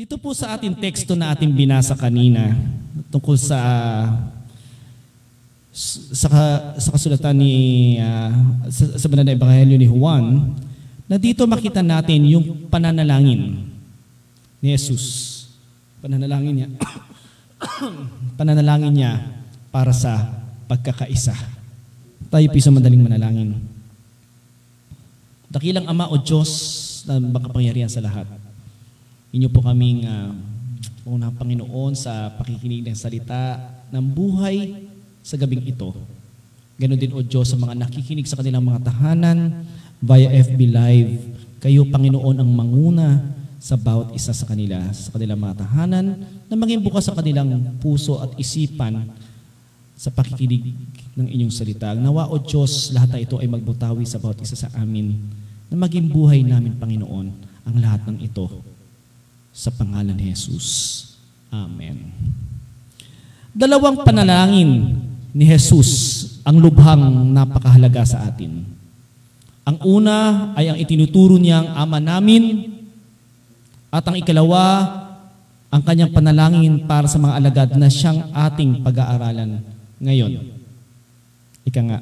Dito po sa ating teksto na ating binasa kanina tungkol sa sa, sa kasulatan ni uh, sa, sa banal na ebanghelyo ni Juan na dito makita natin yung pananalangin ni Jesus. Pananalangin niya. pananalangin niya para sa pagkakaisa. Tayo po sa madaling manalangin. Dakilang Ama o Diyos na makapangyarihan sa lahat. Inyo po kaming uh, unang Panginoon sa pakikinig ng salita ng buhay sa gabing ito. Ganon din o Diyos sa mga nakikinig sa kanilang mga tahanan via FB Live. Kayo Panginoon ang manguna sa bawat isa sa kanila, sa kanilang mga tahanan, na maging bukas sa kanilang puso at isipan sa pakikinig ng inyong salita. Nawa o Diyos, lahat na ito ay magbutawi sa bawat isa sa amin na maging buhay namin, Panginoon, ang lahat ng ito sa pangalan ni Jesus. Amen. Dalawang panalangin ni Jesus ang lubhang napakahalaga sa atin. Ang una ay ang itinuturo niyang Ama namin at ang ikalawa, ang kanyang panalangin para sa mga alagad na siyang ating pag-aaralan ngayon. Ika nga,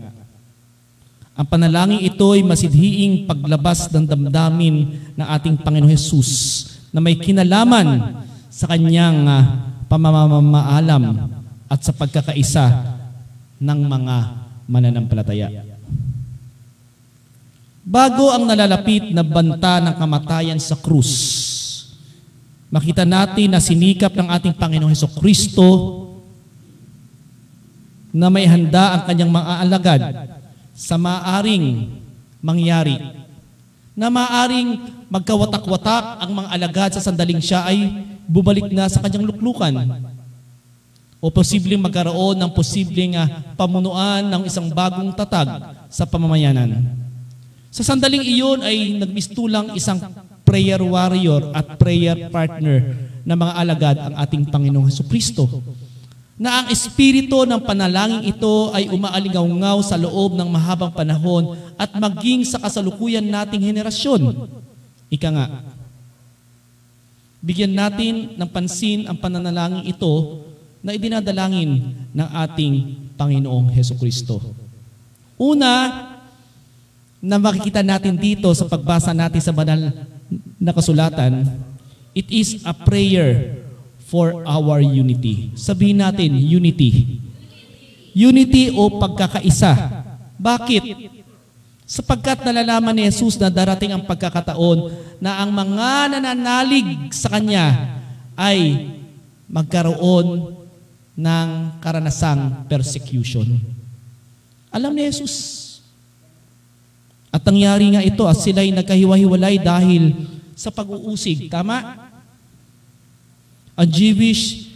ang panalangin ito ay masidhiing paglabas ng damdamin ng ating Panginoon Jesus na may kinalaman sa kanyang uh, pamamamaalam at sa pagkakaisa ng mga mananampalataya. Bago ang nalalapit na banta ng kamatayan sa krus, makita natin na sinikap ng ating Panginoong Heso Kristo na may handa ang kanyang mga alagad sa maaring mangyari. Na maaring magkawatak-watak ang mga alagad sa sandaling siya ay bumalik na sa kanyang luklukan. O posibleng magkaroon ng posibleng uh, pamunuan ng isang bagong tatag sa pamamayanan. Sa sandaling iyon ay nagmistulang isang prayer warrior at prayer partner na mga alagad ang ating Panginoong Heso Kristo na ang espiritu ng panalangin ito ay umaalingaw sa loob ng mahabang panahon at maging sa kasalukuyan nating henerasyon. Ika nga, bigyan natin ng pansin ang pananalangin ito na idinadalangin ng ating Panginoong Heso Kristo. Una, na makikita natin dito sa pagbasa natin sa banal na kasulatan, it is a prayer for our unity. Sabihin natin, unity. Unity o pagkakaisa. Bakit? Sapagkat nalalaman ni Jesus na darating ang pagkakataon na ang mga nananalig sa Kanya ay magkaroon ng karanasang persecution. Alam ni Jesus. At nangyari nga ito at sila'y nagkahiwa-hiwalay dahil sa pag-uusig. Tama? Ang Jewish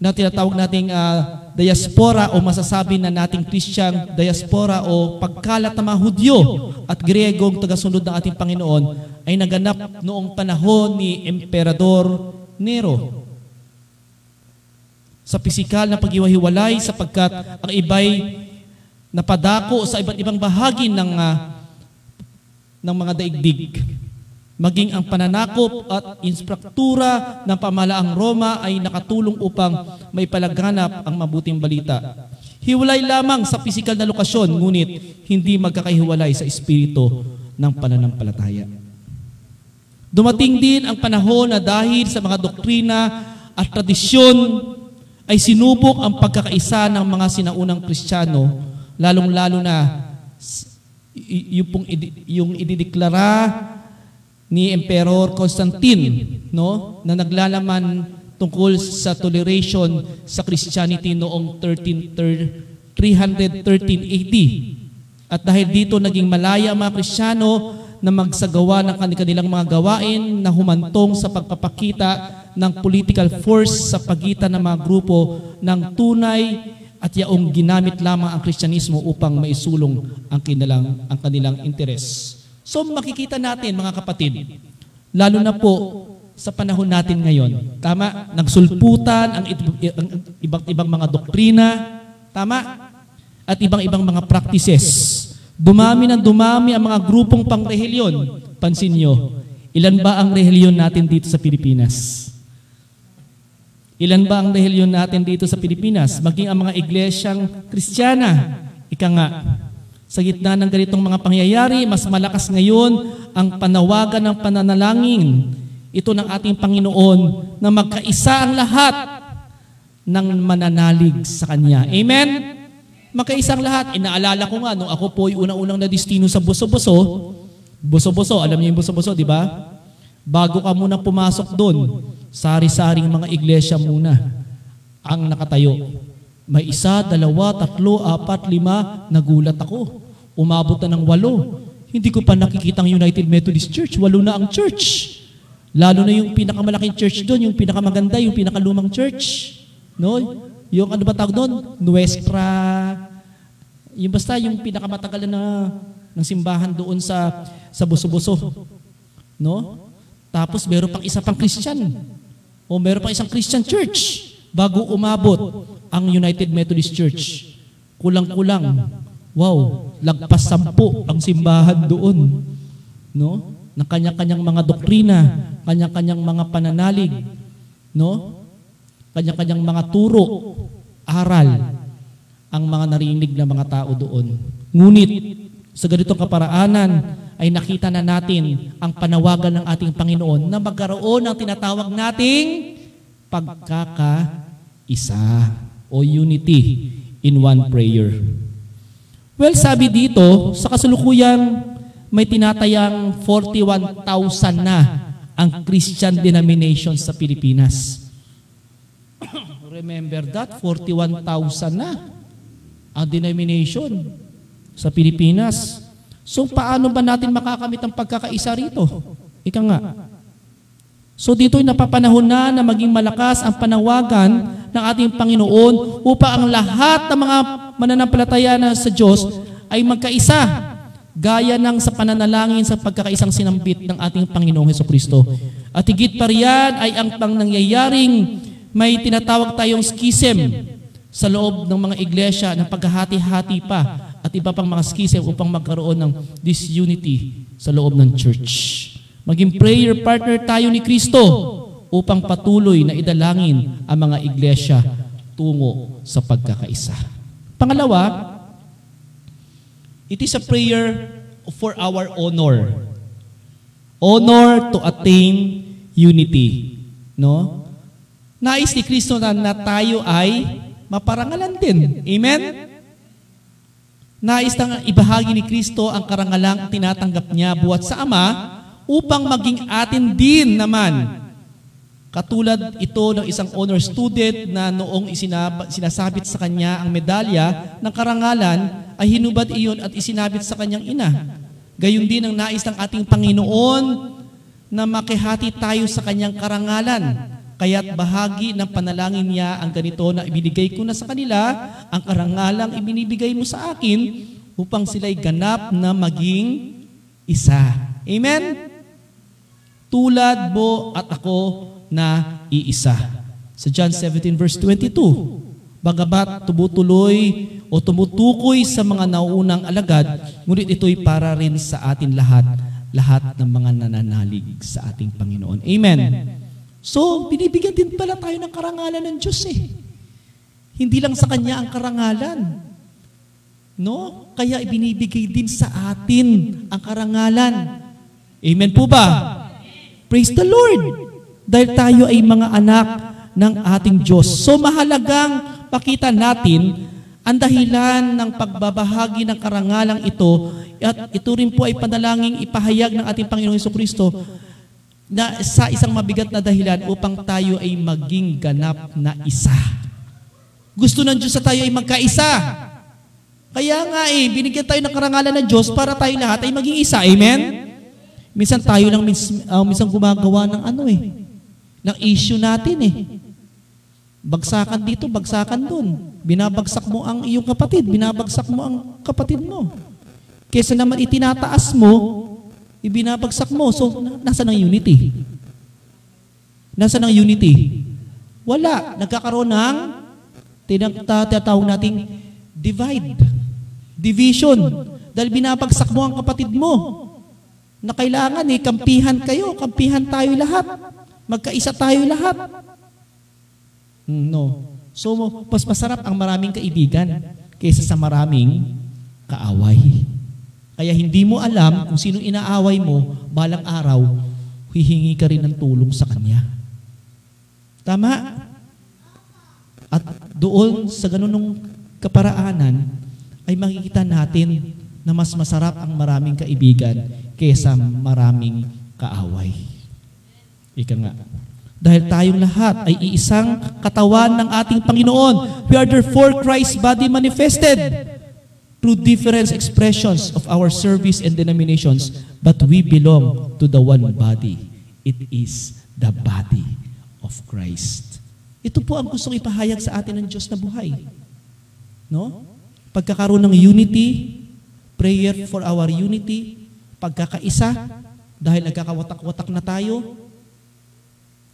na tinatawag nating uh, diaspora o masasabi na nating Christian diaspora o pagkalat ng mga Hudyo at Griegong tagasunod ng ating Panginoon ay naganap noong panahon ni Emperador Nero. Sa pisikal na paghiwa-hiwalay sapagkat ang iba'y napadako sa iba't ibang bahagi ng, uh, ng mga daigdig maging ang pananakop at instruktura ng pamalaang Roma ay nakatulong upang may palaganap ang mabuting balita. Hiwalay lamang sa pisikal na lokasyon, ngunit hindi magkakahiwalay sa espiritu ng pananampalataya. Dumating din ang panahon na dahil sa mga doktrina at tradisyon ay sinubok ang pagkakaisa ng mga sinaunang Kristiyano, lalong-lalo na yung, pong, yung idideklara ni Emperor Constantine no na naglalaman tungkol sa toleration sa Christianity noong 13, 313 AD. At dahil dito naging malaya ang mga Kristiyano na magsagawa ng kanilang mga gawain na humantong sa pagpapakita ng political force sa pagitan ng mga grupo ng tunay at yaong ginamit lamang ang Kristyanismo upang maisulong ang kanilang, ang kanilang interes. So makikita natin mga kapatid, lalo na po sa panahon natin ngayon, tama, nagsulputan ang, ang ibang ibang mga doktrina, tama, at ibang-ibang mga practices. Dumami ng dumami ang mga grupong pangrehilyon. Pansin nyo, ilan ba ang rehilyon natin dito sa Pilipinas? Ilan ba ang dahil yun natin dito sa Pilipinas? Maging ang mga iglesyang kristyana. Ika nga, sa gitna ng ganitong mga pangyayari, mas malakas ngayon ang panawagan ng pananalangin. Ito ng ating Panginoon na magkaisa ang lahat ng mananalig sa Kanya. Amen? Magkaisang lahat. Inaalala ko nga, nung ako po yung unang-unang na destino sa Buso-Buso, Buso-Buso, alam niyo yung Buso-Buso, di ba? Bago ka muna pumasok doon, sari-saring mga iglesia muna ang nakatayo. May isa, dalawa, tatlo, apat, lima, nagulat ako. Umabot na ng walo. Hindi ko pa nakikita ang United Methodist Church. Walo na ang church. Lalo na yung pinakamalaking church doon, yung pinakamaganda, yung pinakalumang church. No? Yung ano ba tawag doon? Nuestra. Yung basta yung pinakamatagal na ng simbahan doon sa sa Buso-Buso. No? Tapos meron pang isa pang Christian. O meron pang isang Christian church bago umabot ang United Methodist Church. Kulang-kulang. Wow, lagpas sampu ang simbahan doon. No? Ng kanya-kanyang mga doktrina, kanya-kanyang mga pananalig, no? Kanya-kanyang mga turo, aral ang mga narinig ng mga tao doon. Ngunit sa ganitong kaparaanan ay nakita na natin ang panawagan ng ating Panginoon na magkaroon ng tinatawag nating pagkakaisa o unity in one prayer. Well, sabi dito, sa kasalukuyan may tinatayang 41,000 na ang Christian denominations sa Pilipinas. Remember that? 41,000 na ang denomination sa Pilipinas. So paano ba natin makakamit ang pagkakaisa rito? Ika nga. So dito'y napapanahon na na maging malakas ang panawagan ng ating Panginoon upang ang lahat ng mga mananampalataya na sa Diyos ay magkaisa gaya ng sa pananalangin sa pagkakaisang sinambit ng ating Panginoong Heso Kristo. At higit pa riyan ay ang pang nangyayaring may tinatawag tayong schism sa loob ng mga iglesia ng paghahati-hati pa at iba pang mga schism upang magkaroon ng disunity sa loob ng church. Maging prayer partner tayo ni Kristo upang patuloy na idalangin ang mga iglesia tungo sa pagkakaisa. Pangalawa, it is a prayer for our honor. Honor to attain unity. No? Nais ni Kristo na, na tayo ay maparangalan din. Amen? Nais nang ibahagi ni Kristo ang karangalang tinatanggap niya buhat sa Ama upang maging atin din naman. Katulad ito ng isang honor student na noong isinab- sinasabit sa kanya ang medalya ng karangalan ay hinubad iyon at isinabit sa kanyang ina. Gayon din ang nais ng ating Panginoon na makihati tayo sa kanyang karangalan Kaya't bahagi ng panalangin niya ang ganito na ibinigay ko na sa kanila, ang karangalang ibinibigay mo sa akin upang sila'y ganap na maging isa. Amen? Tulad mo at ako na iisa. Sa John 17 verse 22, Bagabat tumutuloy o tumutukoy sa mga nauunang alagad, ngunit ito'y para rin sa atin lahat, lahat ng mga nananalig sa ating Panginoon. Amen. So, binibigyan din pala tayo ng karangalan ng Diyos eh. Hindi lang sa Kanya ang karangalan. No? Kaya ibinibigay din sa atin ang karangalan. Amen po ba? Praise the Lord! Dahil tayo ay mga anak ng ating Diyos. So mahalagang pakita natin ang dahilan ng pagbabahagi ng karangalang ito at ito rin po ay panalangin ipahayag ng ating Panginoong Kristo na sa isang mabigat na dahilan upang tayo ay maging ganap na isa. Gusto ng Diyos sa tayo ay magkaisa. Kaya nga eh, binigyan tayo ng karangalan ng Diyos para tayo lahat ay maging isa. Amen? Minsan tayo lang uh, minsan gumagawa ng ano eh, ng issue natin eh. Bagsakan dito, bagsakan doon. Binabagsak mo ang iyong kapatid, binabagsak mo ang kapatid mo. Kesa naman itinataas mo ibinabagsak mo. So, nasa ng unity? Nasa ng unity? Wala. Nagkakaroon ng tinatawag nating divide. Division. Dahil binabagsak mo ang kapatid mo. Na kailangan eh, kampihan kayo, kampihan tayo lahat. Magkaisa tayo lahat. No. So, mas masarap ang maraming kaibigan kaysa sa maraming kaaway. Kaya hindi mo alam kung sino inaaway mo, balang araw, hihingi ka rin ng tulong sa kanya. Tama? At doon sa ganunong kaparaanan, ay makikita natin na mas masarap ang maraming kaibigan kaysa maraming kaaway. Ika nga. Dahil tayong lahat ay iisang katawan ng ating Panginoon. We are therefore Christ's body manifested through different expressions of our service and denominations, but we belong to the one body. It is the body of Christ. Ito po ang gustong ipahayag sa atin ng Diyos na buhay. No? Pagkakaroon ng unity, prayer for our unity, pagkakaisa, dahil nagkakawatak-watak na tayo,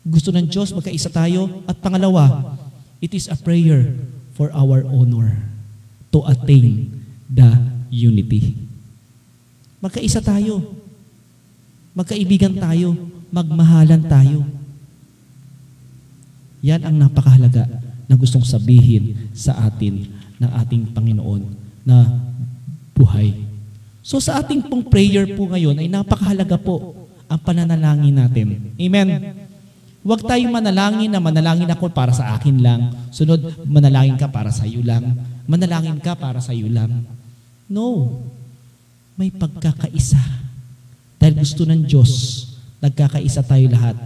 gusto ng Diyos magkaisa tayo. At pangalawa, it is a prayer for our honor to attain the unity. Magkaisa tayo. Magkaibigan tayo. Magmahalan tayo. Yan ang napakahalaga na gustong sabihin sa atin ng ating Panginoon na buhay. So sa ating pong prayer po ngayon ay napakahalaga po ang pananalangin natin. Amen. Huwag tayong manalangin na manalangin ako para sa akin lang. Sunod, manalangin ka para sa iyo lang. Manalangin ka para sa iyo lang. No. May pagkakaisa. Dahil gusto ng Diyos, nagkakaisa tayo lahat.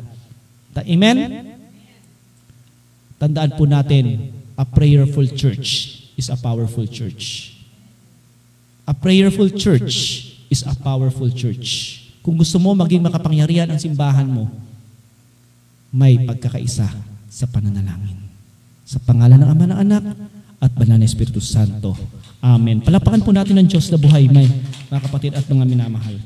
Amen? Tandaan po natin, a prayerful church is a powerful church. A prayerful church is a powerful church. Kung gusto mo maging makapangyarihan ang simbahan mo, may pagkakaisa sa pananalangin. Sa pangalan ng Ama ng Anak at Banal na Espiritu Santo. Amen. Palapakan po natin ng Diyos na buhay, may mga kapatid at mga minamahal.